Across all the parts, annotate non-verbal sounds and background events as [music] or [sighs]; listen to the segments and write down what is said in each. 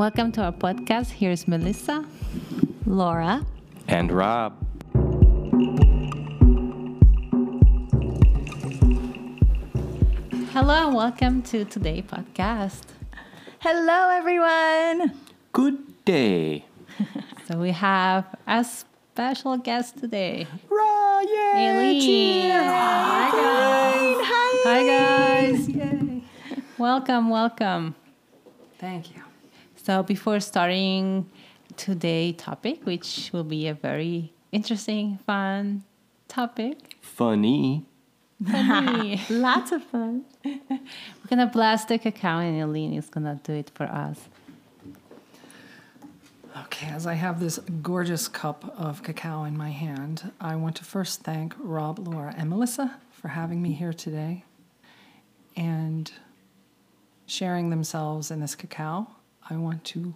Welcome to our podcast. Here's Melissa, Laura. And Rob. Hello and welcome to today's podcast. Hello, everyone. Good day. [laughs] So we have a special guest today. Ra, yay! Alene. Hi, guys. Hi. Hi guys. Yay. Welcome, welcome. Thank you. So before starting today's topic, which will be a very interesting, fun topic, Funny. funny. [laughs] Lots of fun. We're gonna blast the cacao and Alene is gonna do it for us. Okay, as I have this gorgeous cup of cacao in my hand, I want to first thank Rob, Laura, and Melissa for having me here today and sharing themselves in this cacao. I want to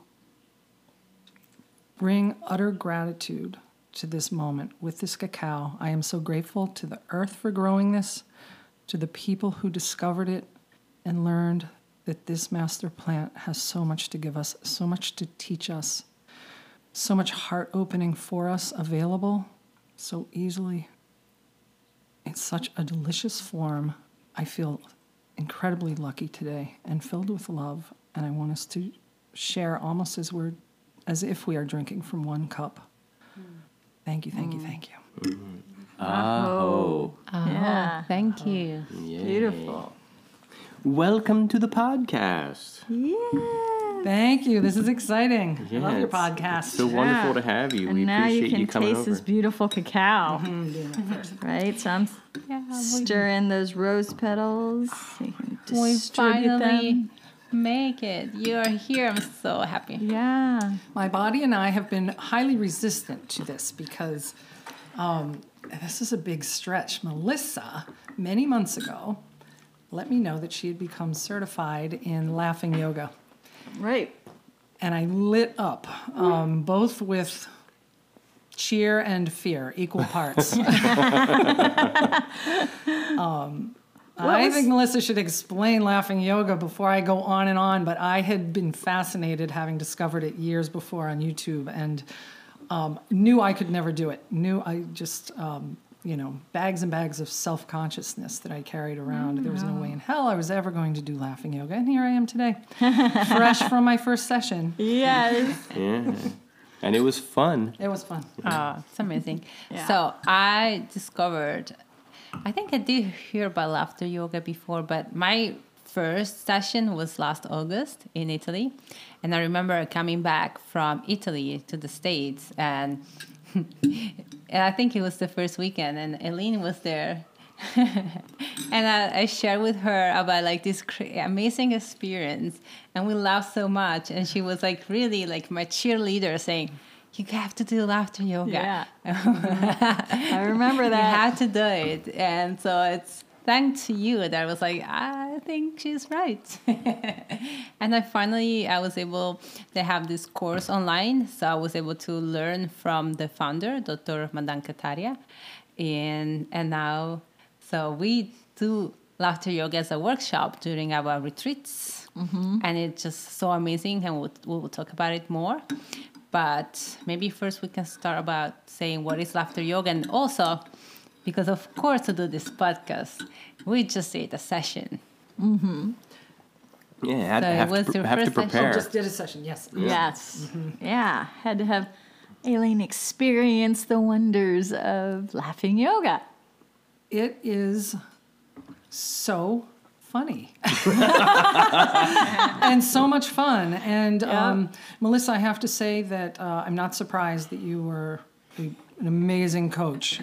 bring utter gratitude to this moment with this cacao. I am so grateful to the earth for growing this, to the people who discovered it and learned that this master plant has so much to give us, so much to teach us, so much heart opening for us available so easily. In such a delicious form. I feel incredibly lucky today and filled with love, and I want us to share almost as we're as if we are drinking from one cup. Thank you, thank you, mm. thank you. Oh. Oh, Yeah. thank you. Beautiful. Welcome to the podcast. Yeah. Thank you. This is exciting. I love your podcast. It's so wonderful to have you. And we now you appreciate can you coming taste over. this beautiful cacao. Mm-hmm. [laughs] right? So I'm Yeah, we, stir in those rose petals. So you can we distribute finally them. Make it. You are here. I'm so happy. Yeah. My body and I have been highly resistant to this because um, this is a big stretch. Melissa, many months ago, let me know that she had become certified in laughing yoga. Right. And I lit up, um, both with cheer and fear, equal parts. [laughs] um, I think Melissa should explain laughing yoga before I go on and on, but I had been fascinated having discovered it years before on YouTube and um, knew I could never do it. Knew I just, um, you know, bags and bags of self consciousness that I carried around. There was no way in hell I was ever going to do laughing yoga. And here I am today, fresh from my first session. [laughs] Yes. Yeah. and it was fun. It was fun. Oh, it's amazing. Yeah. So I discovered, I think I did hear about laughter yoga before, but my first session was last August in Italy. And I remember coming back from Italy to the States and [laughs] and I think it was the first weekend and Alene was there. [laughs] and I, I shared with her about like this amazing experience and we laughed so much and she was like really like my cheerleader saying you have to do laughter yoga. Yeah. [laughs] I remember that. you have to do it. And so it's thanks to you that i was like i think she's right. [laughs] And i finally i was able they have this course online. So i was able to learn from the founder dr madan kataria and and now so we do laughter yoga as a workshop during our retreats. Mm-hmm. And it's just so amazing and we'll, we'll talk about it more but maybe first we can start about saying what is laughter yoga and also because of course to do this podcast we just did a session mm-hmm. Yeah, had, So it have, was to, pre- your have to first session? prepare. Oh, just did a session, yes. Mm-hmm. Yes. Mm-hmm. Yeah. Had to have Alene experience the wonders of laughing yoga. It is so funny [laughs] and so much fun. And um, Melissa, I have to say that uh, I'm not surprised that you were a, an amazing coach.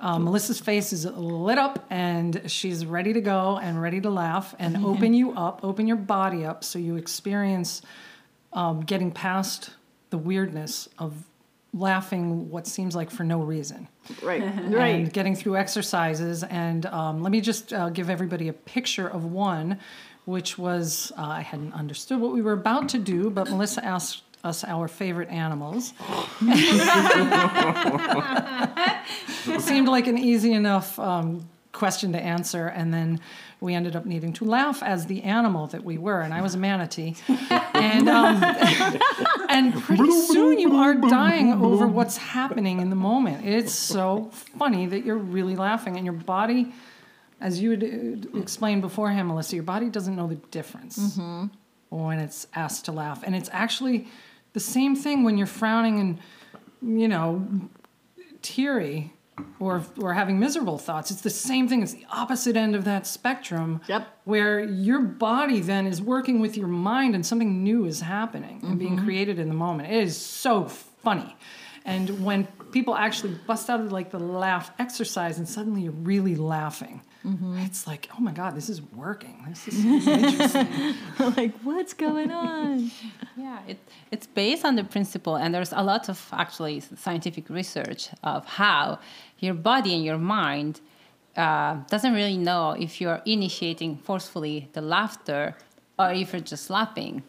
Um, Melissa's face is lit up and she's ready to go and ready to laugh and [laughs] open you up, open your body up so you experience um, getting past the weirdness of laughing what seems like for no reason Right. [laughs] Right. And getting through exercises. And um, let me just uh, give everybody a picture of one, which was uh, I hadn't understood what we were about to do, but Melissa asked us our favorite animals. It [laughs] seemed like an easy enough um, question to answer, and then we ended up needing to laugh as the animal that we were, and I was a manatee, [laughs] and um, and pretty soon you are dying over what's happening in the moment. It's so funny that you're really laughing, and your body, as you had uh, explained beforehand, Melissa, your body doesn't know the difference when it's asked to laugh, and it's actually the same thing when you're frowning and you know teary or or having miserable thoughts. It's the same thing. It's the opposite end of that spectrum Yep. where your body then is working with your mind and something new is happening and being mm-hmm. created in the moment. It is so funny. And when people actually bust out of like the laugh exercise and suddenly you're really laughing it's like oh my god this is working this is interesting [laughs] like, what's going on? [laughs] Yeah, it, it's based on the principle, and there's a lot of actually scientific research of how your body and your mind uh, doesn't really know if you're initiating forcefully the laughter or if you're just laughing.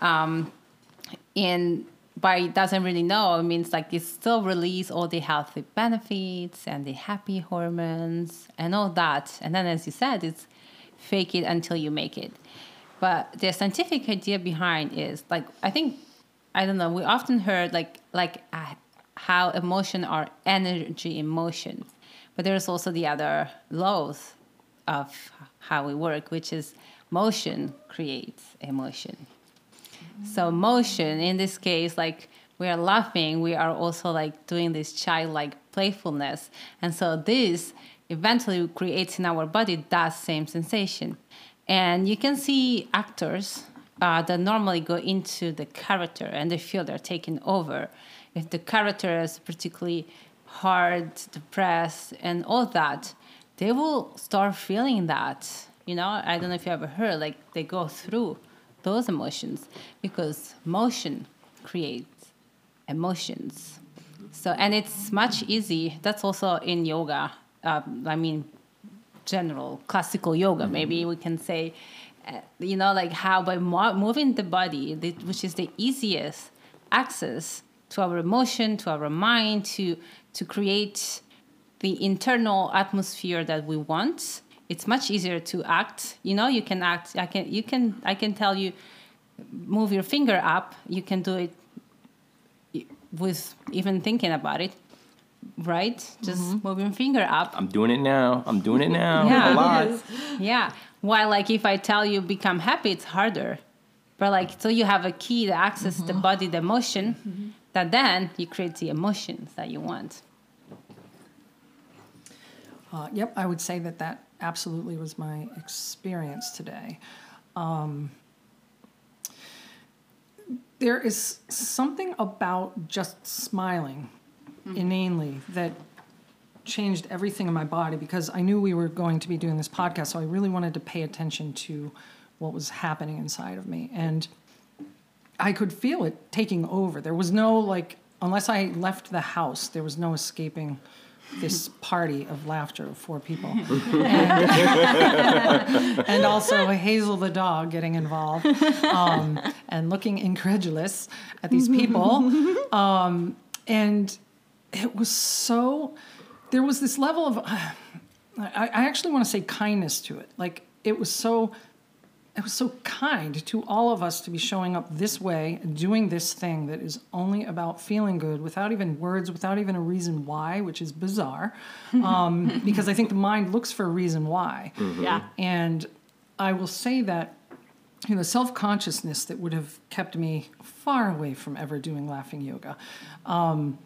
Um, and by doesn't really know, it means like it still release all the healthy benefits and the happy hormones and all that. And then, as you said, it's fake it until you make it. But the scientific idea behind is like I think I don't know. We often heard like like uh, how emotion are energy in motion, but there's also the other laws of how we work, which is motion creates emotion. So motion, in this case, like we are laughing, we are also like doing this childlike playfulness, and so this eventually creates in our body that same sensation. And you can see actors uh, that normally go into the character and they feel they're taken over. If the character is particularly hard, depressed, and all that, they will start feeling that. You know, I don't know if you ever heard, like they go through those emotions because motion creates emotions. So, and it's much easy. That's also in yoga. Um, I mean, general classical yoga. Maybe we can say, uh, you know, like how by mo- moving the body, the, which is the easiest access to our emotion, to our mind, to to create the internal atmosphere that we want. It's much easier to act. You know, you can act. I can. You can. I can tell you, move your finger up. You can do it with even thinking about it, right? Just mm-hmm. move your finger up. I'm doing it now. I'm doing it now. [laughs] Yeah. A lot. [laughs] Yeah. While like if I tell you become happy, it's harder. But like so you have a key to access the mm-hmm. body, the emotion, mm-hmm. that then you create the emotions that you want. Uh, yep, I would say that that absolutely was my experience today. Um, there is something about just smiling inanely that changed everything in my body because I knew we were going to be doing this podcast, so I really wanted to pay attention to what was happening inside of me. And I could feel it taking over. There was no like, unless I left the house, there was no escaping this [laughs] party of laughter of four people. [laughs] and, [laughs] and also Hazel the dog getting involved um, and looking incredulous at these people. Um, and it was so, there was this level of, [sighs] I, I actually want to say kindness to it. Like, it was so it was so kind to all of us to be showing up this way doing this thing that is only about feeling good without even words, without even a reason why, which is bizarre. [laughs] Um, because I think the mind looks for a reason why. Yeah. And I will say that you know, self consciousness that would have kept me far away from ever doing laughing yoga um,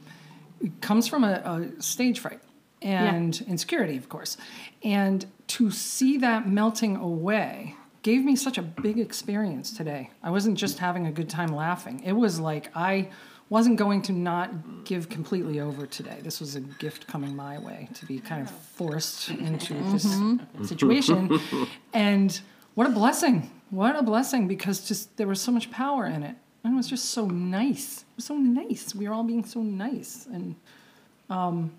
comes from a, a stage fright and insecurity, of course. And to see that melting away gave me such a big experience today. I wasn't just having a good time laughing, it was like I wasn't going to not give completely over today. This was a gift coming my way to be kind of forced into this situation. [laughs] And what a blessing. What a blessing because just there was so much power in it. And it was just so nice. It was so nice. We were all being so nice. And um,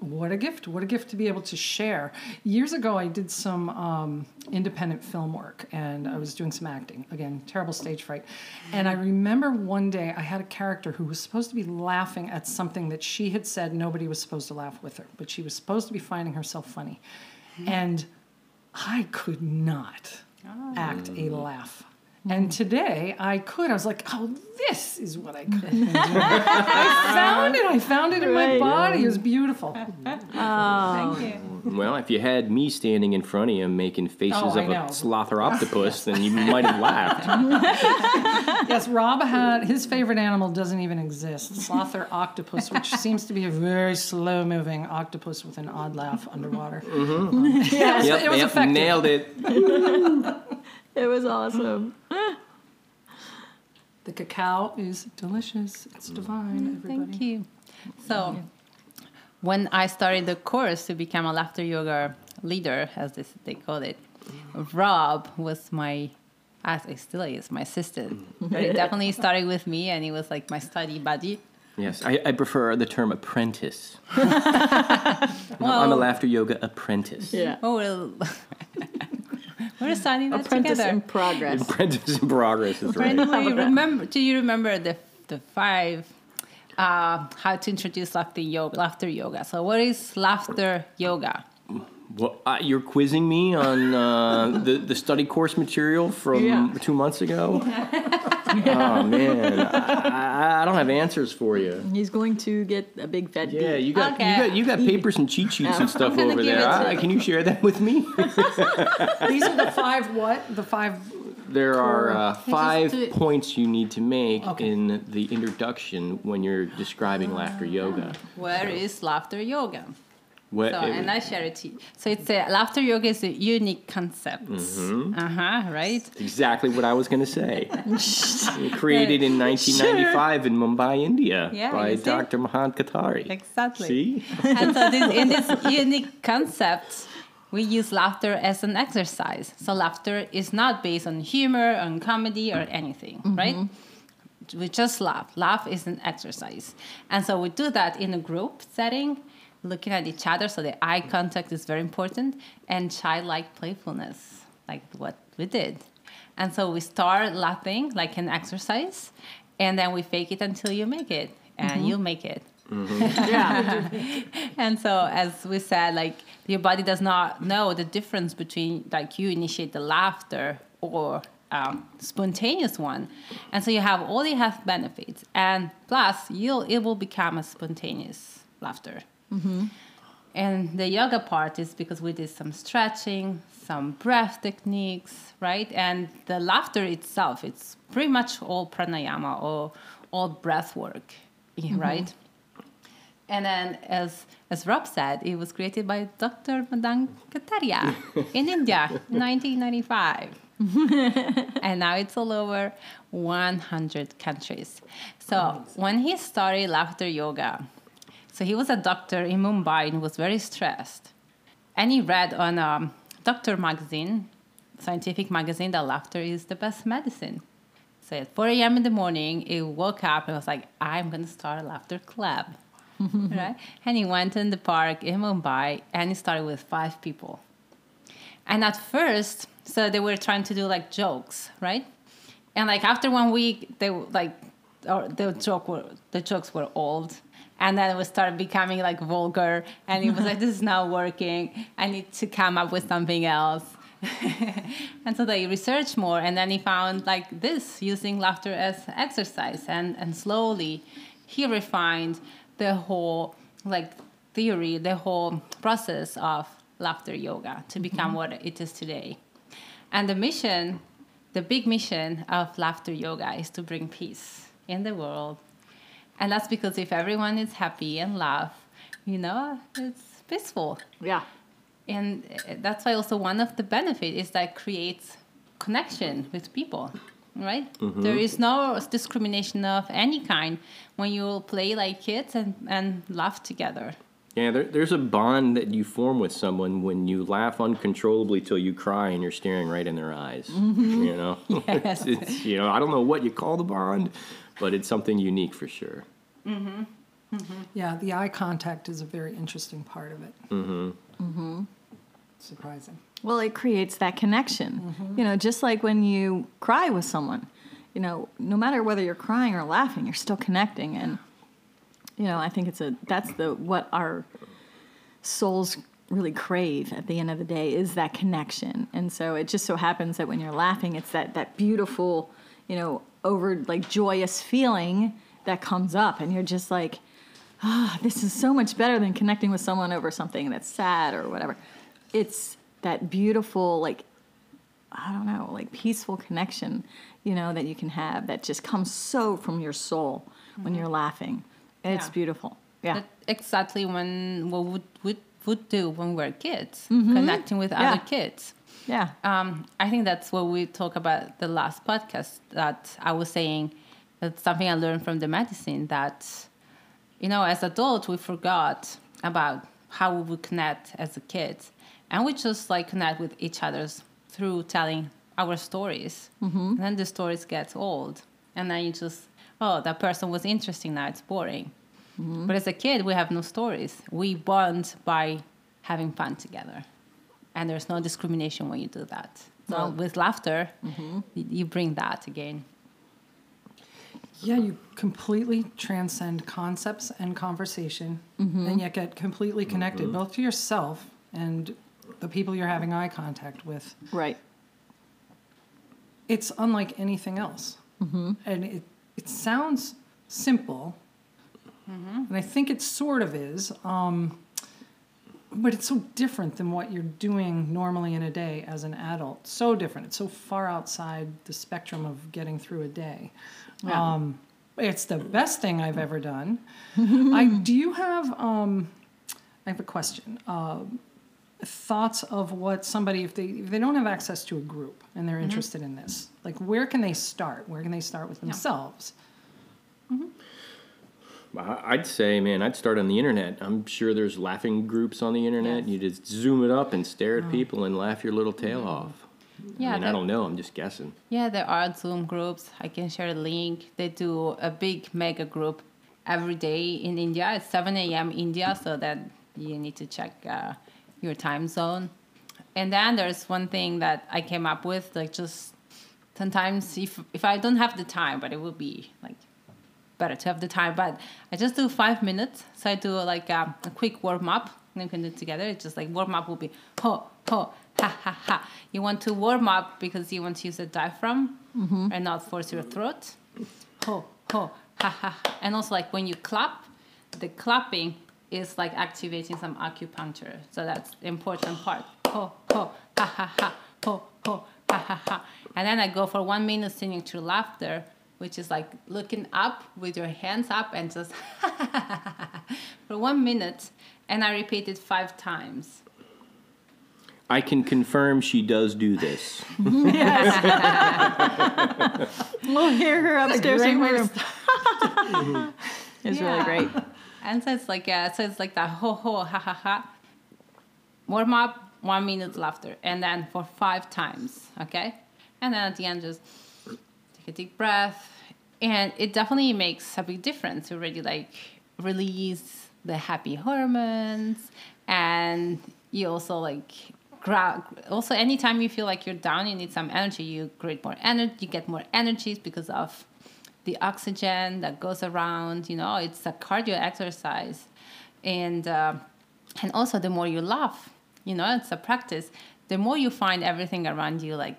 what a gift what a gift to be able to share. Years ago i did some um, independent film work and i was doing some acting. Again terrible stage fright. And i remember one day i had a character who was supposed to be laughing at something that she had said nobody was supposed to laugh with her but she was supposed to be finding herself funny. And i could not act a laugh and mm. today I could. I was like, oh, this is what I could. [laughs] I found it. I found it in my body. It was beautiful. Oh, Thank you. Well, if you had me standing in front of you making faces Oh, of a sloth or octopus, then you [laughs] might have laughed. [laughs] Yes, Rob had his favorite animal doesn't even exist. Sloth or octopus, which seems to be a very slow moving octopus with an odd laugh underwater. Mm-hmm. yep, it was yep, effective. nailed it. It was awesome. [laughs] The cacao is delicious. It's mm. divine, mm, everybody. Thank you. So, when I started the course to become a laughter yoga leader, as this, they call it, Rob was my, as it still is, my assistant. [laughs] But it definitely started with me, and he was like my study buddy. Yes, I, I prefer the term apprentice. [laughs] I'm a laughter yoga apprentice. Yeah. Oh, well, we're studying that Apprentice together. in progress. Apprentice in progress is right. the way, remember? Do you remember the the five? Uh, how to introduce laughter yoga? Laughter yoga. So, what is laughter yoga? Well, uh, you're quizzing me on uh, [laughs] the the study course material from Yeah. two months ago. [laughs] oh man, I, I, I don't have answers for you. He's going to get a big fat Yeah, D. you got Okay. you got you got papers and cheat sheets and [laughs] stuff over there. it to- I, can you share that with me? These are the five what? The five. There are uh, five do points you need to make Okay. in the introduction when you're describing laughter yoga. Where is laughter yoga? What, So, and I share it to you. So it's a laughter yoga is a unique concept. Mm-hmm. Uh huh. Right. exactly what I was going to say. [laughs] Created in 1995 in Mumbai, India, Yeah, by? Dr. Madan Kataria. Exactly. See? and so this, in this [laughs] unique concept, we use laughter as an exercise. So laughter is not based on humor, on comedy, or anything, right? We just laugh. Laugh is an exercise. And so we do that in a group setting, looking at each other. So the eye contact is very important, and childlike playfulness, like what we did. And so we start laughing like an exercise, and then we fake it until you make it, and you make it. [laughs] Yeah. [laughs] And so, as we said, like your body does not know the difference between like you initiate the laughter or um, spontaneous one, and so you have all the health benefits, and plus you'll it will become a spontaneous laughter. Mm-hmm. And the yoga part is because we did some stretching, some breath techniques, right? And the laughter itself, it's pretty much all pranayama or all breath work, mm-hmm. right? And then, as as Rob said, it was created by Dr. Madan Kataria [laughs] in India, 1995. [laughs] and now it's all over 100 countries. So when he started laughter yoga, so he was a doctor in Mumbai and was very stressed. And he read on a doctor magazine, scientific magazine, that laughter is the best medicine. So at 4 a.m. in the morning, he woke up and was like, I'm going to start a laughter club. [laughs] right? And he went in the park in Mumbai and he started with five people. And at first, so they were trying to do like jokes, right? And like after one week, they were like, or the joke were the jokes were old, and then it started becoming like vulgar, and he was like, "This is not working. I need to come up with something else." [laughs] and so they researched more, and then he found like this using laughter as exercise, and and slowly he refined the whole like theory, the whole process of laughter yoga to become mm-hmm. what it is today. And the mission, the big mission of laughter yoga is to bring peace in the world. And that's because if everyone is happy and laugh, you know, it's peaceful. Yeah. And uh, that's why also one of the benefit is that creates connection with people, right? There is no discrimination of any kind when you play like kids and, and laugh together. Yeah, there, there's a bond that you form with someone when you laugh uncontrollably till you cry and you're staring right in their eyes. You know, [laughs] Yes. it's, [laughs] it's, you know, I don't know what you call the bond, but it's something unique for sure. Mm-hmm. Mm-hmm. Yeah, the eye contact is a very interesting part of it. Mm-hmm. Mm-hmm. Surprising. Well, it creates that connection. Mm-hmm. You know, just like when you cry with someone, you know, no matter whether you're crying or laughing, you're still connecting. And, you know, I think it's a, that's the, what our souls really crave at the end of the day is that connection. And so it just so happens that when you're laughing, it's that, that beautiful, you know, over like joyous feeling that comes up. And you're just like, ah, this is so much better than connecting with someone over something that's sad or whatever. It's that beautiful, like, I don't know, like peaceful connection, you know, that you can have that just comes so from your soul when you're laughing. It's Yeah. beautiful. Yeah. That exactly when what would would would do when we're kids, connecting with Yeah. other kids. Yeah. Um, I think that's what we talk about the last podcast. That I was saying that's something I learned from the medicine that you know as adults we forgot about how we would connect as a kid, and we just like connect with each other's through telling our stories. Mm-hmm. And then the stories get old, and then you just oh that person was interesting now it's boring. But as a kid, we have no stories. We bond by having fun together. And there's no discrimination when you do that. So No. with laughter, mm-hmm. y- you bring that again. Yeah, you completely transcend concepts and conversation, mm-hmm. and yet get completely connected mm-hmm. both to yourself and the people you're having eye contact with. Right. It's unlike anything else, and it it sounds simple, and I think it sort of is. Um, but it's so different than what you're doing normally in a day as an adult. So different. It's so far outside the spectrum of getting through a day. Yeah. Um, it's the best thing I've ever done. [laughs] I do you have? Um, I have a question. Um thoughts of what somebody if they if they don't have access to a group and they're interested in this, like where can they start? Where can they start with themselves? I- I'd say, man, I'd start on the internet. I'm sure there's laughing groups on the internet. You just zoom it up and stare at people and laugh your little tail off. Yeah, I mean, I don't know. I'm just guessing. Yeah, there are Zoom groups. I can share a link. They do a big mega group every day in India. It's 7 a.m. India, so that you need to check uh, your time zone. And then there's one thing that I came up with, like just sometimes if if I don't have the time, but it would be like better to have the time. But I just do five minutes. So I do like a, a quick warm up. And you can do it together. It's just like warm up will be ho ho ha ha ha. You want to warm up because you want to use the diaphragm mm-hmm. and not force your throat. Ho ho ha ha. ha. And also like when you clap, the clapping is like activating some acupuncture. So that's the important part. Ho ho ha ha ha. Ho ho ha ha ha. And then I go for one minute singing to laughter, which is like looking up with your hands up and just [laughs] for one minute. And I repeat it five times. I can confirm she does do this. [laughs] yes. We'll hear her upstairs in her great room. [laughs] it's really great. And so it's like yeah, so it's like that ho ho ha ha ha. Warm up, one minute laughter, and then for five times, okay? And then at the end, just take a deep breath, and it definitely makes a big difference. You already like release the happy hormones, and you also like gra- also anytime you feel like you're down, you need some energy. You create more energy, you get more energies because of the oxygen that goes around. You know, it's a cardio exercise, and uh, and also the more you laugh, you know, it's a practice. The more you find everything around you like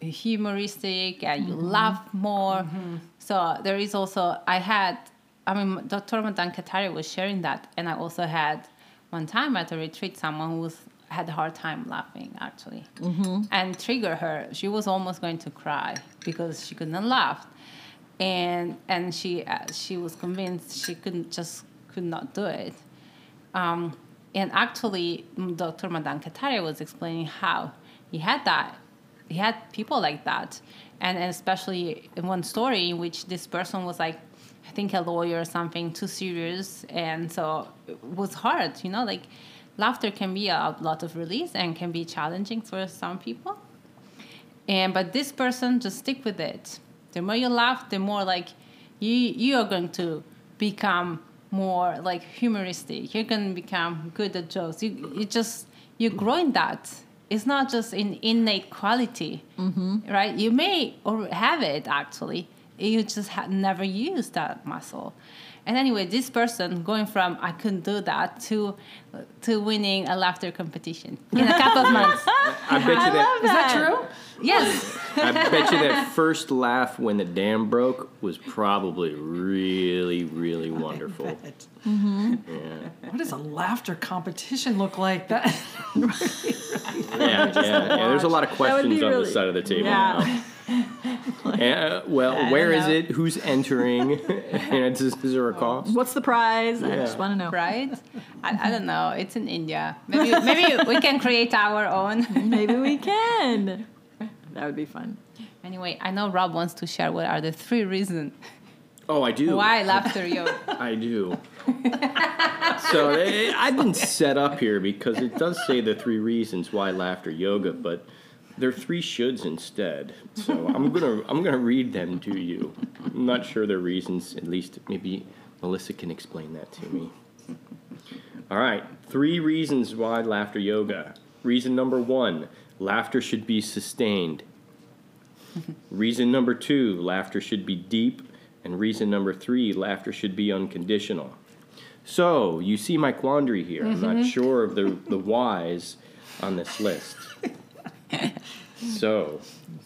humoristic, and you laugh more. So there is also I had. I mean, Dr. Madan Kataria was sharing that, and I also had one time at a retreat someone who was had a hard time laughing actually, and trigger her. She was almost going to cry because she couldn't laugh and and she uh, she was convinced she couldn't just could not do it. Um, and actually, Dr. Madan Kataria was explaining how he had that. He had people like that, and, and especially in one story in which this person was like, I think a lawyer or something, too serious, and so it was hard. You know, like laughter can be a lot of release and can be challenging for some people. And but this person just stick with it. The more you laugh, the more like you you are going to become more like humoristic. You're gonna become good at jokes. You you just you grow in that. It's not just an innate quality, mm-hmm. right? You may have it actually. You just ha- never use that muscle. And anyway, this person going from I couldn't do that to to winning a laughter competition in a couple of months. [laughs] I bet you I that. love Is that that. true? Yes. I bet you that first laugh when the dam broke was probably really, really wonderful. Bet. Yeah. What does a laughter competition look like? That [laughs] Yeah, yeah, yeah. There's a lot of questions on really- the side of the table Yeah. now. Uh, well, [laughs] I where don't is know. it? Who's entering? and is, is there a cost? What's the prize? I just want to know. right? I, I don't know. It's in India. Maybe [laughs] maybe we can create our own. Maybe we [laughs] can. That would be fun. Anyway, I know Rob wants to share what are the three reasons Oh, I do. why laughter yoga. I do. so eh, I've been set up here because it does say the three reasons why laughter yoga, but they're three shoulds instead. So I'm gonna [laughs] I'm gonna read them to you. I'm not sure their reasons. At least maybe Melissa can explain that to me. All right, three reasons why laughter yoga. Reason number one: laughter should be sustained. [laughs] Reason number two: laughter should be deep. And reason number three, laughter should be unconditional. So, you see my quandary here. I'm not mm-hmm. sure of the, the whys on this list. [laughs] [laughs] So,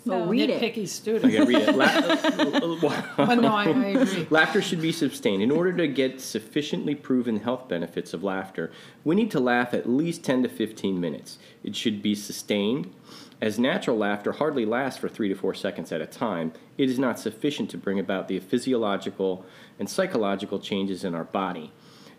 So read it. nitpicky I student. gotta read it. La- [laughs] [laughs] But no, I, I agree. laughter should be sustained. In order to get sufficiently proven health benefits of laughter, we need to laugh at least 10 to 15 minutes. It should be sustained. As natural laughter hardly lasts for three to four seconds at a time, it is not sufficient to bring about the physiological and psychological changes in our body.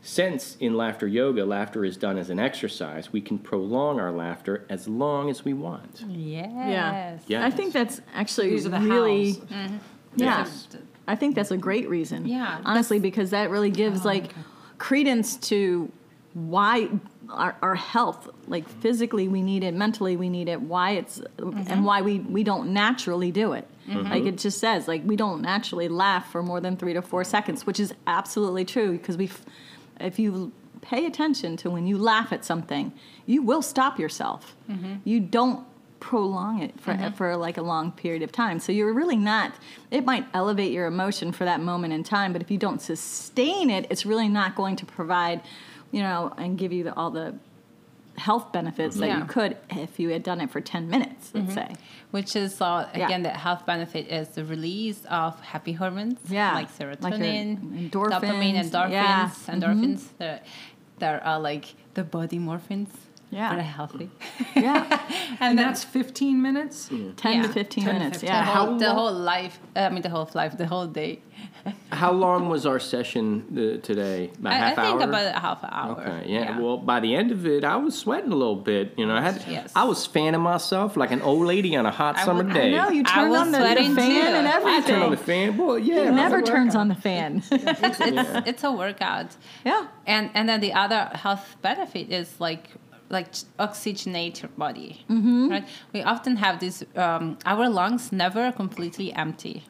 Since in laughter yoga, laughter is done as an exercise, we can prolong our laughter as long as we want. Yes. Yeah. I think that's actually These are the really. hows. Mm-hmm. Yeah. Yes. I think that's a great reason. Yeah, Honestly, because that really gives oh, like credence to why our, our health, like physically we need it, mentally we need it, why it's, and mm-hmm. why we, we don't naturally do it. Mm-hmm. Like it just says, like we don't naturally laugh for more than three to four seconds, which is absolutely true because we, if you pay attention to when you laugh at something, you will stop yourself. Mm-hmm. You don't prolong it for mm-hmm. for like a long period of time. So you're really not. It might elevate your emotion for that moment in time, but if you don't sustain it, it's really not going to provide, you know, and give you the, all the health benefits that Yeah. you could if you had done it for 10 minutes, let's say. Which is uh, Yeah. again the health benefit is the release of happy hormones Yeah. like Like serotonin, endorphins, dopamine, endorphins, yeah. Mm-hmm. endorphins. That that are like the body morphines. Yeah. But are healthy. Yeah. [laughs] And then- that's 15 minutes? 10 Yeah. to 15 10 to minutes. 15. Yeah. How whole, the whole life. I mean, the whole life, the whole day. [laughs] How long was our session uh, today? About I, I half think hour? about a half an hour. Okay, yeah. Well, by the end of it, I was sweating a little bit. You know, I had, Yes. I was fanning myself like an old lady on a hot I summer would- I day. No, you I turned was on the, the fan too. and I I everything. turned on the fan. Well, yeah. It never turns on the fan. [laughs] It's, it's, it's a workout. yeah. And and then the other health benefit is like like oxygenate your body. Right? We often have this. Um, our lungs never completely empty.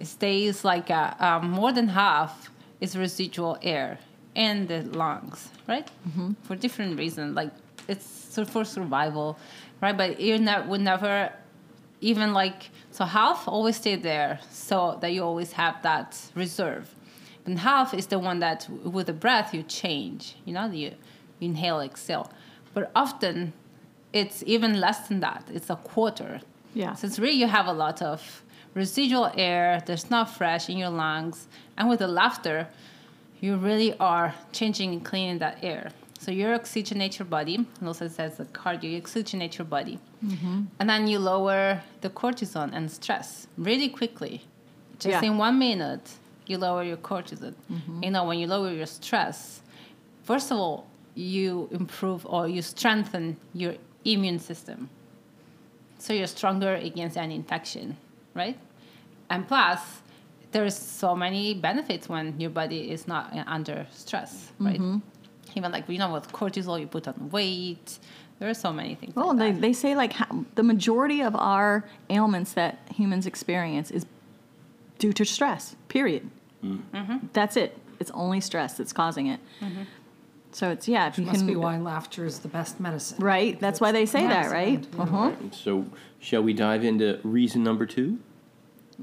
It stays like uh um, more than half is residual air in the lungs, right? For different reasons, like it's for survival, right? But you ne- would never even like so half always stay there so that you always have that reserve and half is the one that with the breath you change you know you, you inhale exhale but often it's even less than that. It's a quarter. Yeah. so it's really you have a lot of residual air that's not fresh in your lungs. And with the laughter you really are changing and cleaning that air. So you oxygenate your body. And also says the cardio you oxygenate your body. Mm-hmm. And then you lower the cortisol and stress really quickly. Just Yeah. in one minute you lower your cortisol mm-hmm. you know when you lower your stress first of all you improve or you strengthen your immune system so you're stronger against an infection right and plus there's so many benefits when your body is not uh, under stress right even like you know with cortisol you put on weight there are so many things Well, like they, that. they say like how, the majority of our ailments that humans experience is due to stress. Period. Mm-hmm. That's it. it's only stress that's causing it. So it's yeah, if you Must can be why laughter is the best medicine. right. That's why they say that, right? Excellent, Uh-huh. So, shall we dive into reason number two?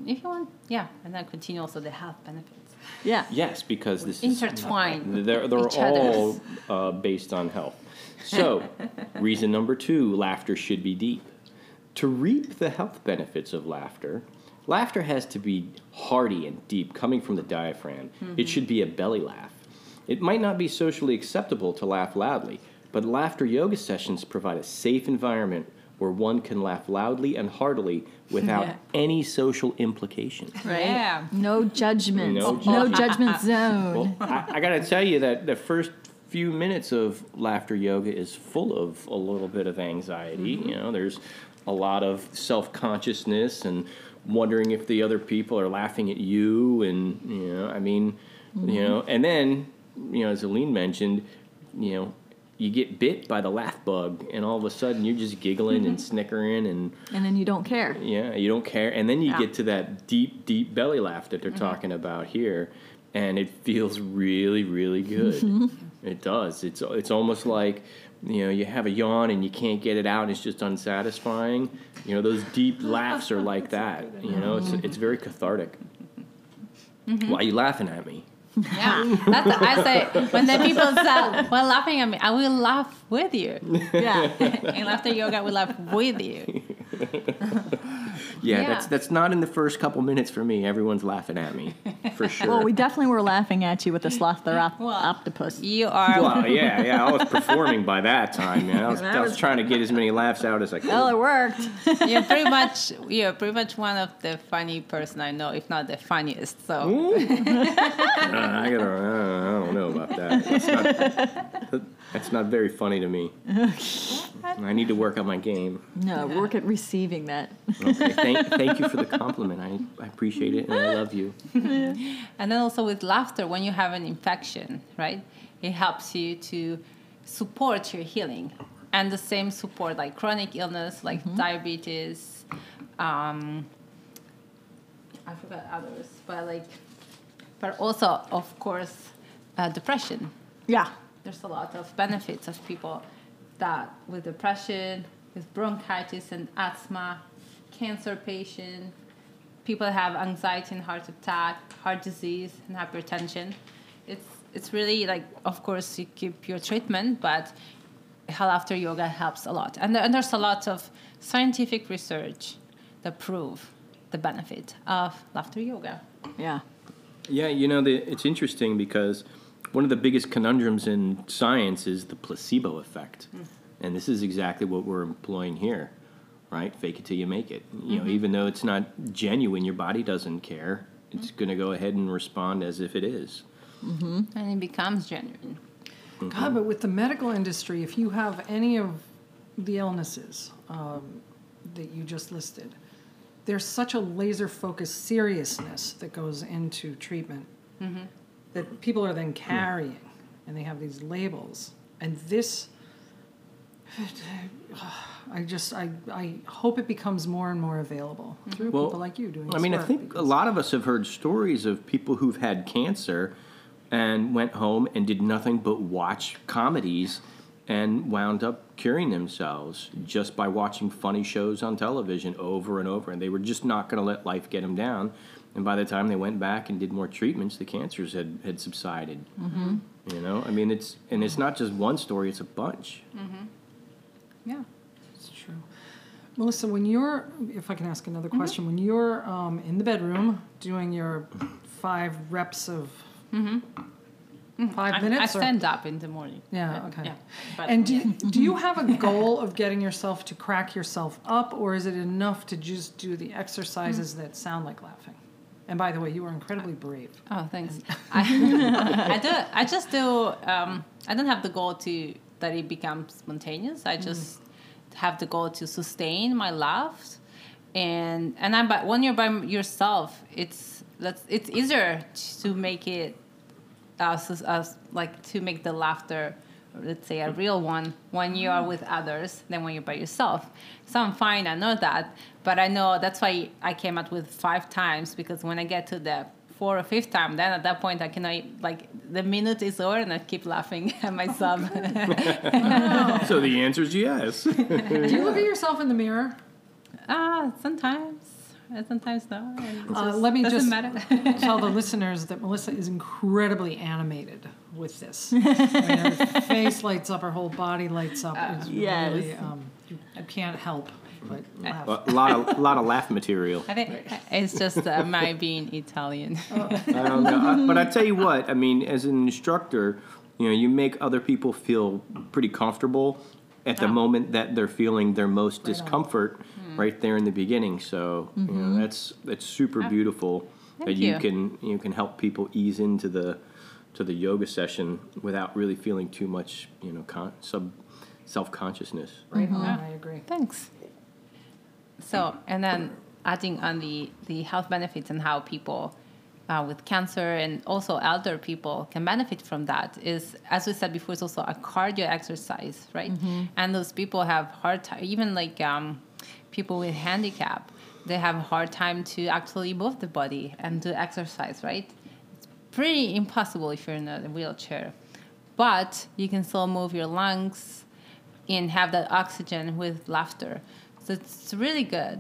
If you want, yeah, and then continue also the health benefits. Yeah. Yes, because this is Intertwined. They're, they're each all uh, based on health. So, [laughs] reason number two laughter should be deep. To reap the health benefits of laughter, laughter has to be hearty and deep, coming from the diaphragm. It should be a belly laugh. It might not be socially acceptable to laugh loudly, but laughter yoga sessions provide a safe environment where one can laugh loudly and heartily without [laughs] Yeah. any social implication. Right. Yeah. No judgment. No No, judgment. judgment [laughs] zone. Well, I, I got to tell you that the first few minutes of laughter yoga is full of a little bit of anxiety. Mm-hmm. You know, there's a lot of self consciousness and wondering if the other people are laughing at you. And, you know, I mean, you mm-hmm. know, and then, you know, as Alene mentioned, you know, you get bit by the laugh bug, and all of a sudden you're just giggling and mm-hmm. snickering and and then you don't care. yeah, you don't care. And then you Yeah. get to that deep, deep belly laugh that they're mm-hmm. talking about here, and it feels really, really good. Mm-hmm. it does. It's it's almost like you know you have a yawn and you can't get it out. And it's just unsatisfying. You know those deep laughs are like that. You know, it's it's very cathartic. Why are you laughing at me? Yeah, that's I say when the people say, "Well, laughing at me," I will laugh with you. Yeah. [laughs] In laughter yoga, we laugh with you. [laughs] Yeah, Yeah. that's that's not in the first couple minutes for me. Everyone's laughing at me, for [laughs] sure. well, we definitely were laughing at you with the sloththerop Well, octopus. You are. Well, yeah, yeah, I was performing by that time. Man. I was, That I was was- trying to get as many laughs out as I could. Well, it worked. [laughs] You're pretty much. You're pretty much one of the funny person I know, if not the funniest. So Uh, [laughs] I gotta. I don't know about that. That's not, that's not very funny to me. I need to work on my game. No, work at receiving that. Okay, thank, [laughs] thank you for the compliment. I, I appreciate it and I love you. [laughs] And then also with laughter, when you have an infection, right? It helps you to support your healing. And the same support like chronic illness, like diabetes, um, I forgot others, but like, but also, of course, uh, depression. Yeah. There's a lot of benefits of people that with depression, with bronchitis and asthma, cancer patient, people that have anxiety and heart attack, heart disease and hypertension. It's it's really like of course you keep your treatment, but hell after yoga helps a lot. And, and there's a lot of scientific research that prove the benefit of laughter yoga. Yeah. Yeah, you know, the, it's interesting because one of the biggest conundrums in science is the placebo effect. Hmm. And this is exactly what we're employing here, right? Fake it till you make it. You know, mm-hmm. even though it's not genuine, your body doesn't care. It's mm-hmm. going to go ahead and respond as if it is. Mm-hmm. And it becomes genuine. God, but with the medical industry, if you have any of the illnesses um, that you just listed, there's such a laser focused seriousness that goes into treatment that people are then hmm. carrying and they have these labels. And this, [sighs] I just, I, I hope it becomes more and more available hmm. through Well, people like you doing I mean, I think a lot of us have heard stories of people who've had cancer and went home and did nothing but watch comedies and wound up curing themselves just by watching funny shows on television over and over. And they were just not going to let life get them down. And by the time they went back and did more treatments, the cancers had, had subsided. Mm-hmm. You know, I mean, it's and it's not just one story; it's a bunch. Yeah. It's true. Melissa, when you're, if I can ask another question, when you're um, in the bedroom doing your five reps of Mm, five I, minutes, I or- stand up in the morning. yeah, But, okay. Yeah. But, and do, yeah. do you have a goal of getting yourself to crack yourself up, or is it enough to just do the exercises mm. that sound like laughing? And by the way, you are incredibly brave. Oh, thanks. [laughs] I, [laughs] I do. I just do. Um, I don't have the goal to that it becomes spontaneous. I mm. just have the goal to sustain my laughs, and and I'm. But when you're by yourself, it's that's it's easier to make it, uh, sus- uh, like to make the laughter. Let's say a real one when you are with others than when you're by yourself. So I'm fine. I know that, but I know that's why I came out with five times because when I get to the fourth or fifth time, then at that point I cannot like the minute is over and I keep laughing [laughs] at myself. So the answer is yes. [laughs] Do you look at yourself in the mirror? Ah, sometimes, and sometimes no. and Uh, just let me just matter. [laughs] tell the [laughs] listeners that Melissa is incredibly animated with this. [laughs] I mean, her face lights up, her whole body lights up. It's Yes. really, um, you, I can't help but laugh. a lot of lot of laugh material. I think it's just uh, my being Italian. I don't know, I- but I tell you what. I mean, as an instructor, you know, you make other people feel pretty comfortable at the moment that they're feeling their most Right on. Discomfort, right there in the beginning. So you know, mm-hmm. that's that's super ah, beautiful that you, you. can you can help people ease into the to the yoga session without really feeling too much, you know, con- sub self consciousness. right mm-hmm. on, I agree. Thanks. So, and then adding on the, the health benefits and how people uh, with cancer and also elder people can benefit from that is, as we said before, it's also a cardio exercise, right? And those people have hard time, even like um, people with handicap, they have a hard time to actually move the body and do exercise, right? It's pretty impossible if you're in a wheelchair, but you can still move your lungs and have that oxygen with laughter. So it's really good.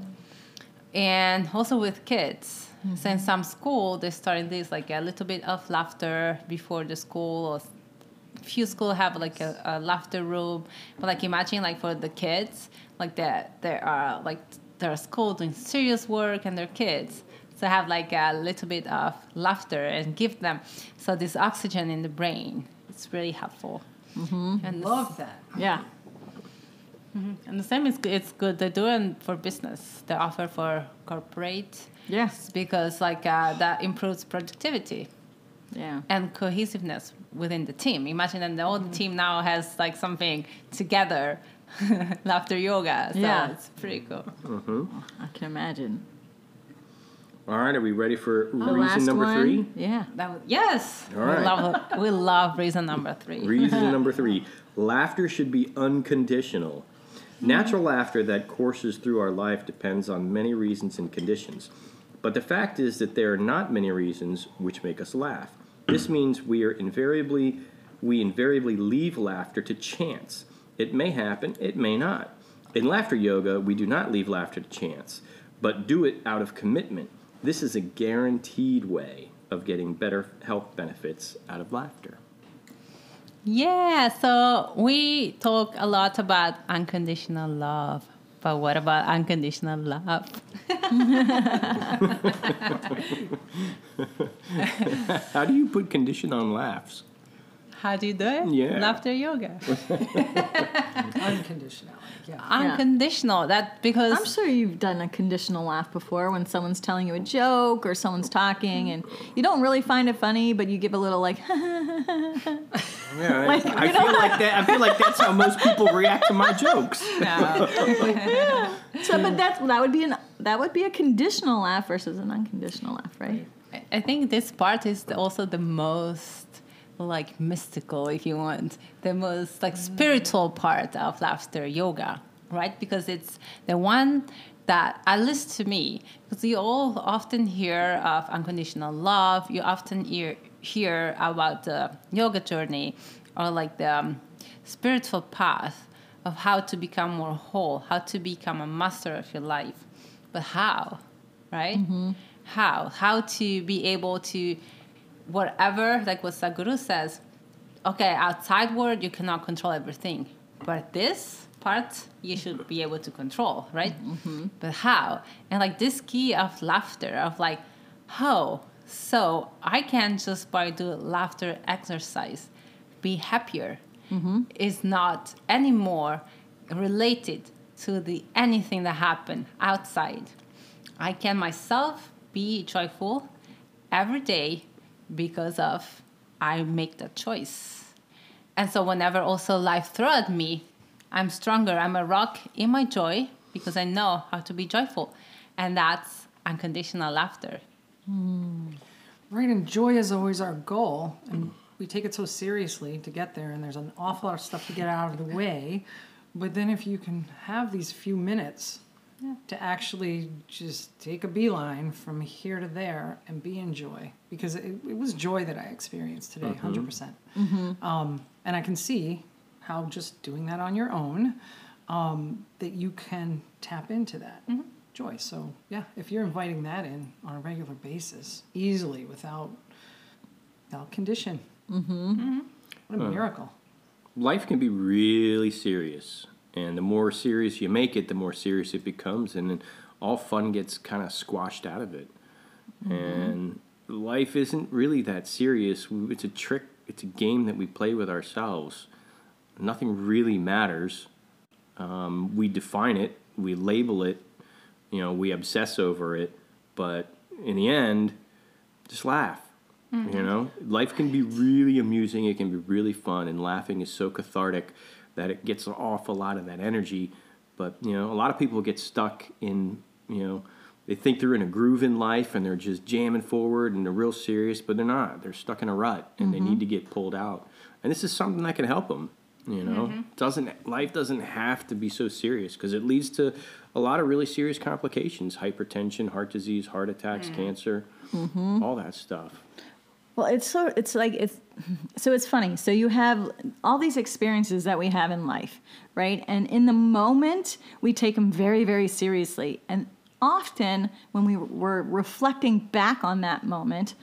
And also with kids, mm-hmm. since some school they're starting this like a little bit of laughter before the school or few school have like a, a laughter room but like imagine like for the kids like that there are uh, like their school doing serious work and their kids so have like a little bit of laughter and give them so this oxygen in the brain it's really helpful mm-hmm. and the Love that. Yeah. Mm-hmm. and the same is it's good. They do it for business. They offer for corporate. Yes. Because like uh, that improves productivity Yeah. and cohesiveness within the team. Imagine that the whole mm-hmm. team now has like something together, [laughs] laughter yoga. So Yeah. it's pretty cool. Mm-hmm. I can imagine. All right, are we ready for The reason number one. three? Yeah. That was, yes, All right. we love we love reason number three. [laughs] Reason [laughs] number three laughter should be unconditional. Mm-hmm. Natural laughter that courses through our life depends on many reasons and conditions. But the fact is that there are not many reasons which make us laugh. This means we are invariably we invariably leave laughter to chance. It may happen, it may not. In laughter yoga, we do not leave laughter to chance, but do it out of commitment. This is a guaranteed way of getting better health benefits out of laughter. Yeah, so we talk a lot about unconditional love, but what about unconditional love? [laughs] How do you put condition on laughs? How do you do it? Yeah. Laughter yoga. [laughs] Unconditional. Yeah. Unconditional. That because I'm sure you've done a conditional laugh before when someone's telling you a joke or someone's talking and you don't really find it funny, but you give a little like, [laughs] Yeah, I, I feel like that. I feel like that's how most people react to my jokes. [laughs] No. so, but that's that would be an that would be a conditional laugh versus an unconditional laugh, right? I- I think this part is also the most like mystical, if you want, the most like spiritual part of laughter yoga, right? Because it's the one that, at least to me, because you all often hear of unconditional love, you often hear hear about the yoga journey or like the um, spiritual path of how to become more whole, how to become a master of your life. But how, right? How? How to be able to, whatever, like what Sadhguru says, okay, outside world, you cannot control everything. But this part, you should be able to control, right? Mm-hmm. But how? And like this key of laughter, of like, how? So I can just by doing laughter exercise be happier mm-hmm. is not anymore related to the anything that happened outside. I can myself be joyful every day because of I make that choice. And so whenever also life throw at me, I'm stronger. I'm a rock in my joy because I know how to be joyful. And that's unconditional laughter. Hmm. Right, and joy is always our goal, and we take it so seriously to get there, and there's an awful lot of stuff to get out of the way. But then, if you can have these few minutes to actually just take a beeline from here to there and be in joy because it, it was joy that I experienced today, 100%. percent Um, and I can see how just doing that on your own, um, that you can tap into that joy. So, yeah, if you're inviting that in on a regular basis, easily without, without condition, mm-hmm. what a miracle. life can be really serious and the more serious you make it the more serious it becomes and then all fun gets kind of squashed out of it. And life isn't really that serious. It's a trick it's a game that we play with ourselves. Nothing really matters. Um, we define it we label it you know we obsess over it but in the end just laugh you know? Life can be really amusing it can be really fun and laughing is so cathartic that it gets off a lot of that energy. But you know a lot of people get stuck in you know they think they're in a groove in life and they're just jamming forward and they're real serious but they're not. They're stuck in a rut and they need mm-hmm. to get pulled out. And this is something that can help them you know? Mm-hmm. Doesn't life doesn't have to be so serious because it leads to a lot of really serious complications hypertension heart disease heart attacks mm. cancer mm-hmm. all that stuff. Well, it's so it's like it's [laughs] so it's funny. So you have all these experiences that we have in life, right? And in the moment, we take them very very seriously. And often when we were reflecting back on that moment,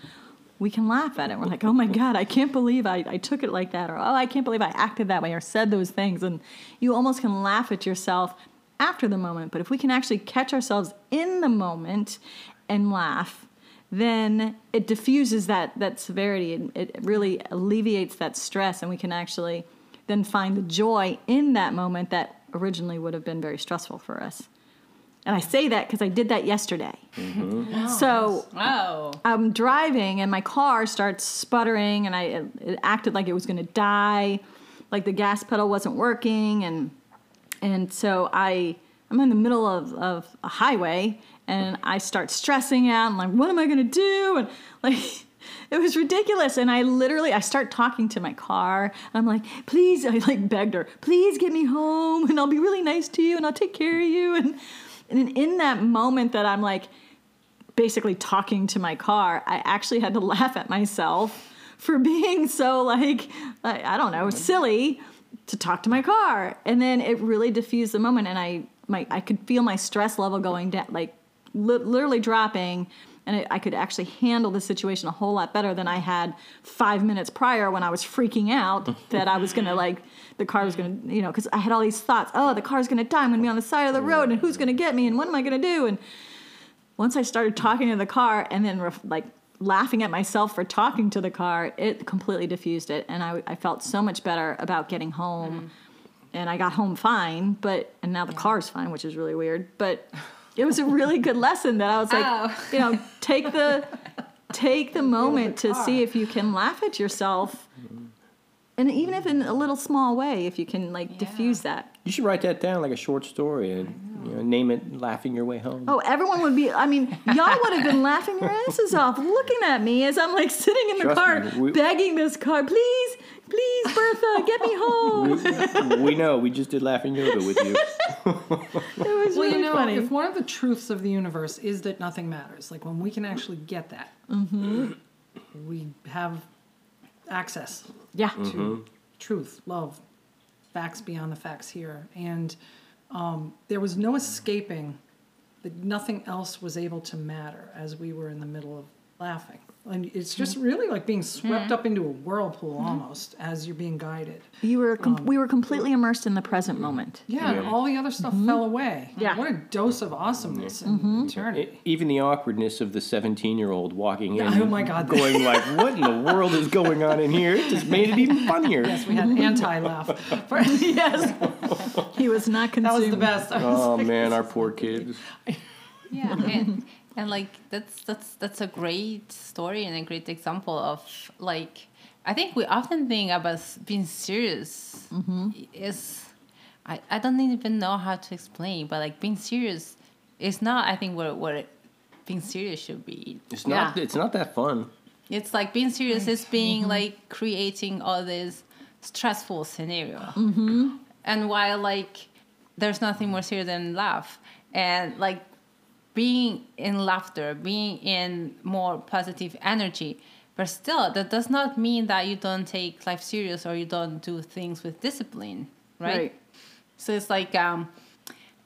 we can laugh at it. We're like, "Oh my god, I can't believe I, I took it like that," or "Oh, I can't believe I acted that way," or said those things. And you almost can laugh at yourself after the moment. But if we can actually catch ourselves in the moment and laugh, then it diffuses that that severity and it really alleviates that stress and we can actually then find the joy in that moment that originally would have been very stressful for us. And i say that because i did that yesterday. Mm-hmm. So Oh. i'm driving and my car starts sputtering and i it acted like it was going to die like the gas pedal wasn't working and and so I I'm in the middle of, of a highway and I start stressing out and like what am I gonna do? And like [laughs] it was ridiculous. And I literally I start talking to my car I'm like please I like begged her please get me home and I'll be really nice to you and I'll take care of you. And and in that moment that I'm like basically talking to my car I actually had to [laughs] laugh at myself for being so like I, I don't know silly to talk to my car. And then it really diffused the moment and i my i could feel my stress level going down like li- literally dropping and it, i could actually handle the situation a whole lot better than i had five minutes prior when i was freaking out [laughs] that i was gonna like the car was gonna you know because i had all these thoughts oh the car's gonna die i'm gonna be on the side of the road and who's gonna get me and what am i gonna do and once I started talking to the car and then ref- like laughing at myself for talking to the car, it completely diffused it, and I, I felt so much better about getting home. Mm-hmm. And I got home fine, but and now the car's fine, which is really weird. But [laughs] it was a really good lesson that I was like, Oh. you know, take the [laughs] take the moment to see if you can laugh at yourself, and even if in a little small way, if you can like diffuse that. You should write that down like a short story and you know, name it "Laughing Your Way Home." Oh, everyone would be. I mean, y'all would have been laughing your asses off, looking at me as I'm like sitting in the Trust car, me, we- begging this car, please, please, Bertha, get me home. we know. We just did laughing yoga with you. [laughs] It was Well, really you know, funny. if one of the truths of the universe is that nothing matters, like when we can actually get that, we have access yeah, to truth, love, facts beyond the facts here. And um, there was no escaping that nothing else was able to matter as we were in the middle of laughing. And it's just mm. really like being swept mm. up into a whirlpool mm-hmm. almost as you're being guided. you were. Com- um, we were completely immersed in the present moment. Yeah, and all the other stuff mm-hmm. fell away. Yeah. What a dose of awesomeness in mm-hmm. eternity. Even the awkwardness of the seventeen-year-old walking in, [laughs] Oh my God. going like, "What in the world is going on in here?" It just made it even funnier. Yes, we had anti-laugh. [laughs] [laughs] yes, he was not consumed. That was the best. Was Oh like, man, our poor kids. Yeah, and and like that's that's that's a great story and a great example of like I think we often think about s- being serious is I, I don't even know how to explain, but like being serious is not I think what what it, being serious should be. It's not. Yeah. It's not that fun. It's like being serious is being like creating all this stressful scenario. Mm-hmm. And while like there's nothing more serious than laugh. and like being in laughter, being in more positive energy. But still, that does not mean that you don't take life serious or you don't do things with discipline, right? Right. So it's like, um,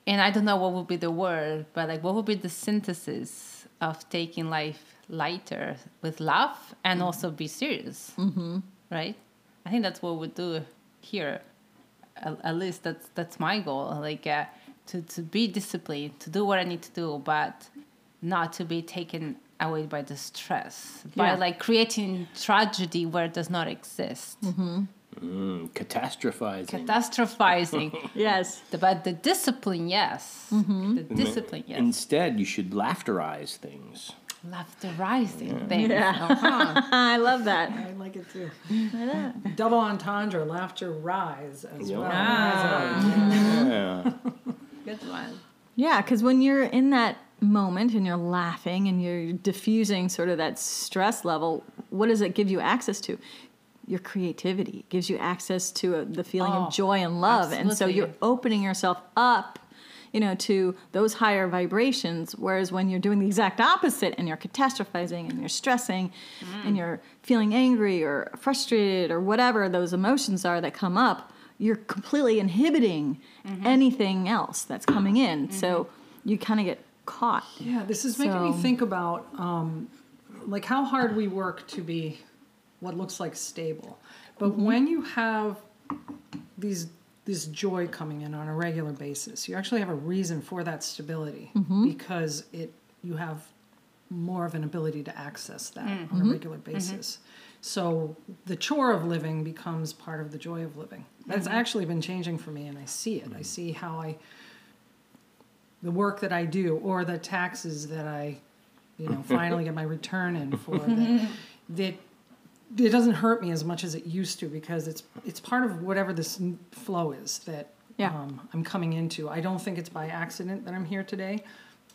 and I don't know what would be the word, but like, what would be the synthesis of taking life lighter with love and also be serious, mm-hmm. right? I think that's what we do here. At, at least that's that's my goal. Like, uh, to to be disciplined, to do what I need to do, but not to be taken away by the stress, by like creating tragedy where it does not exist, Mm, catastrophizing. catastrophizing. [laughs] Yes. The- But the discipline, yes. The discipline, yes. Instead, you should laughterize things. Laughterizing things. Yeah. Uh-huh. [laughs] I love that. I like it too. Double entendre, laughter rise as well. Yeah. [laughs] Good one. Yeah, because when you're in that moment and you're laughing and you're diffusing sort of that stress level, what does it give you access to? Your creativity It gives you access to a, the feeling Oh, of joy and love, and so you're opening yourself up, you know, to those higher vibrations. Whereas when you're doing the exact opposite and you're catastrophizing and you're stressing Mm. and you're feeling angry or frustrated or whatever those emotions are that come up, you're completely inhibiting Mm-hmm. anything else that's coming in. Mm-hmm. So you kind of get caught. Yeah, this is making me think about um, like how hard we work to be what looks like stable. But mm-hmm. when you have these this joy coming in on a regular basis, you actually have a reason for that stability mm-hmm. because it you have more of an ability to access that on a regular basis. So the chore of living becomes part of the joy of living. That's actually been changing for me and I see it. I see how I the work that I do or the taxes that I, you know, finally get my [laughs] return in for [laughs] that, that it doesn't hurt me as much as it used to because it's it's part of whatever this flow is that Yeah. um, I'm coming into. I don't think it's by accident that I'm here today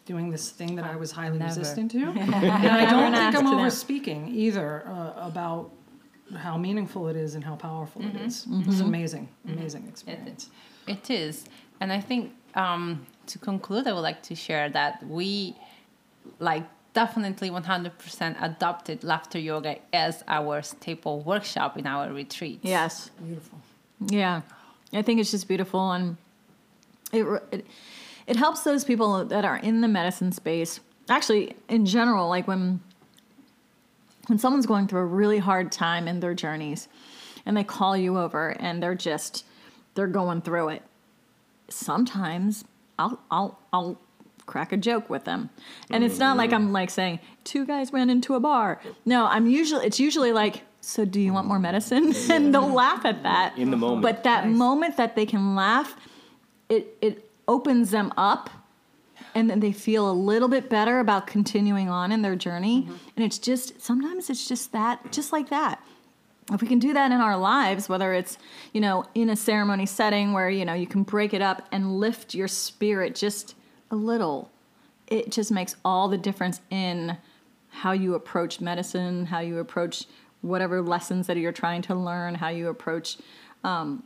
doing this thing that I was highly Never. resistant to. [laughs] and I don't think I'm accident. over speaking either uh, about how meaningful it is and how powerful it is. It's an amazing, amazing experience. It is. And I think um, to conclude, I would like to share that we like definitely 100% adopted laughter yoga as our staple workshop in our retreats. Yes. Beautiful. Yeah. I think it's just beautiful and it, it it helps those people that are in the medicine space. Actually, in general, like when when someone's going through a really hard time in their journeys and they call you over and they're just they're going through it. Sometimes I'll I'll I'll crack a joke with them. And it's not like I'm mm-hmm. like saying two guys ran into a bar. No, I'm usually it's usually like so do you want more medicine? [laughs] and they'll laugh at that. In the moment. But that moment that they can laugh, it it opens them up and then they feel a little bit better about continuing on in their journey. And it's just sometimes it's just that just like that. If we can do that in our lives, whether it's, you know, in a ceremony setting where, you know, you can break it up and lift your spirit just a little, it just makes all the difference in how you approach medicine, how you approach whatever lessons that you're trying to learn, how you approach um,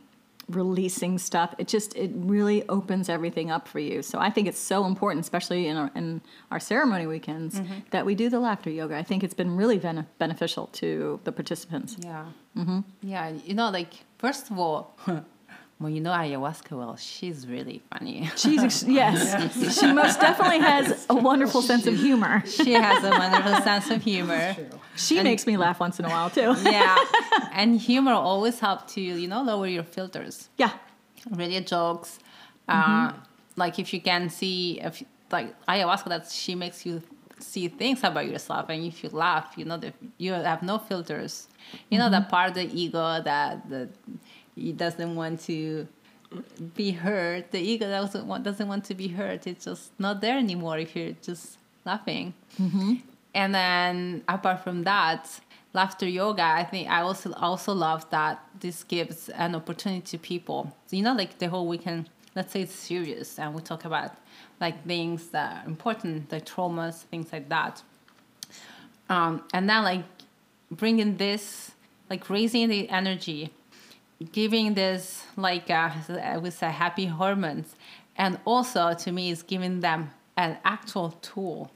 releasing stuff. It just it really opens everything up for you. So I think it's so important, especially in our in our ceremony weekends, that we do the laughter yoga. I think it's been really bene- beneficial to the participants. Yeah. Mm-hmm. Yeah. You know, like, first of all, [laughs] well, you know ayahuasca well. She's really funny. She's ex- [laughs] yes, she most definitely has a wonderful sense of humor. she has a wonderful sense of humor. She makes me laugh once in a while too. Yeah. and humor always helps to, you know, lower your filters. Yeah, really jokes. Uh, like if you can see, if like ayahuasca, that she makes you see things about yourself, and if you laugh, you know that you have no filters. You know that part of the ego that that it doesn't want to be hurt. The ego doesn't want doesn't want to be hurt. It's just not there anymore if you're just laughing. And then apart from that, laughter yoga, I think I also also love that this gives an opportunity to people. So, you know, like the whole weekend, let's say it's serious and we talk about like things that are important, like traumas, things like that. Um, and then like bringing this, like raising the energy giving this like uh, I would say happy hormones, and also to me is giving them an actual tool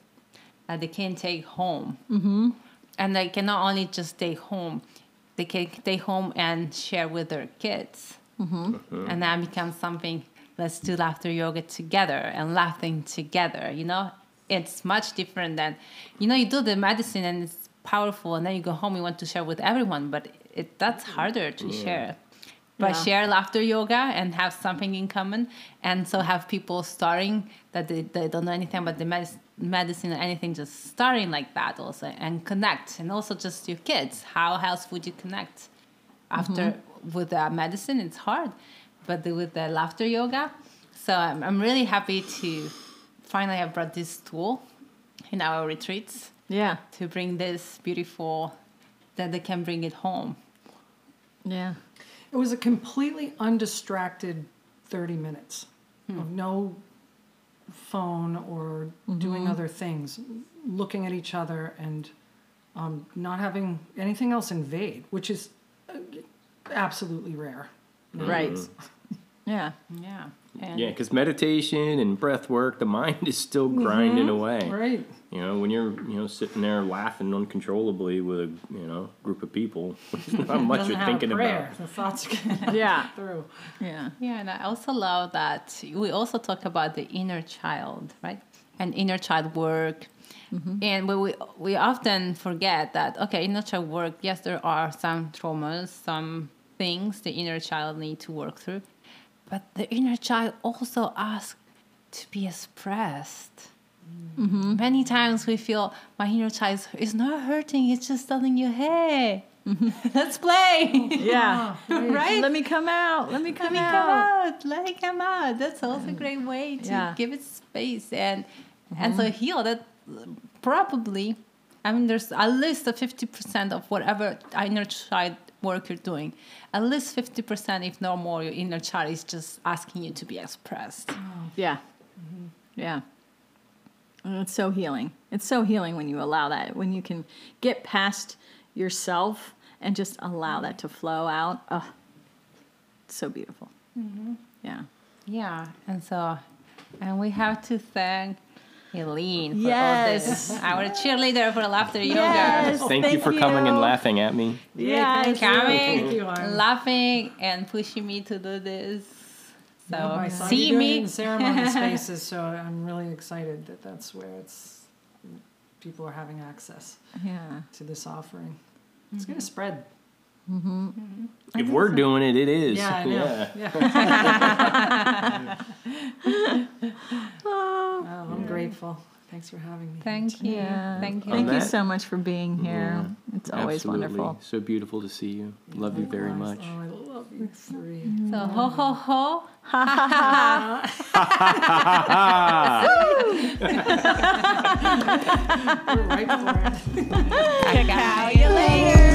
that they can take home, mm-hmm. and they can not only just stay home, they can take home and share with their kids, mm-hmm. and that becomes something. Let's do laughter yoga together and laughing together. You know, it's much different than, you know, you do the medicine and it's powerful, and then you go home, you want to share with everyone, but it that's harder to share but Yeah. share laughter yoga and have something in common and so have people starting that they, they don't know anything about the medic- medicine or anything just starting like that also and connect and also just your kids how else would you connect after mm-hmm. with the medicine it's hard but the, with the laughter yoga so I'm, I'm really happy to finally have brought this tool in our retreats Yeah. to bring this beautiful that they can bring it home Yeah. It was a completely undistracted 30 minutes of no phone or doing other things, looking at each other and um, not having anything else invade, which is uh, absolutely rare. Right. [laughs] Yeah. yeah and Yeah, because meditation and breath work, the [laughs] mind is still mm-hmm. grinding away. Right. You know, when you're you know sitting there laughing uncontrollably with a you know group of people, [laughs] there's not [laughs] much you're have thinking about. The thoughts get Yeah. through. Yeah. Yeah, and I also love that we also talk about the inner child, right? And inner child work. Mm-hmm. And we, we we often forget that okay, inner child work. Yes, there are some traumas, some things the inner child need to work through, but the inner child also asks to be expressed. Mm-hmm. Many times we feel my inner child is not hurting; it's just telling you, "Hey, mm-hmm. [laughs] let's play." Yeah. [laughs] right? Let me come out. Let me come Let come me out. come out. Let me come out. That's also a mm-hmm. great way to Yeah. give it space and and so heal. That probably, I mean, there's at least a fifty percent of whatever inner child work you're doing. At least fifty percent, if not more, your inner child is just asking you to be expressed. Oh. Yeah. Mm-hmm. Yeah. And it's so healing. It's so healing when you allow that, when you can get past yourself and just allow that to flow out. Oh, so beautiful. Mm-hmm. Yeah. Yeah, and so, and we have to thank. Alene for Yes. all this, our cheerleader for laughter yoga. Yes. Thank, you Thank for coming and laughing at me. Yeah. thank coming, Thank you, Iron. laughing, and pushing me to do this. So No, I saw see you doing me. in ceremony [laughs] spaces, so I'm really excited that that's where it's people are having access Yeah. to this offering. It's going to mm-hmm. spread. Mm-hmm. If we're doing it, it is. Yeah, I know. Yeah. Yeah. [laughs] oh, I'm grateful. Thanks for having me. Thank you. Yeah. Thank you. Thank you so much for being here. It's always Absolutely. wonderful. So beautiful to see you. Love you very Likewise. much. Oh, I love you three. So ho ho ho. [laughs] [laughs] We're right for it. Cacao you later.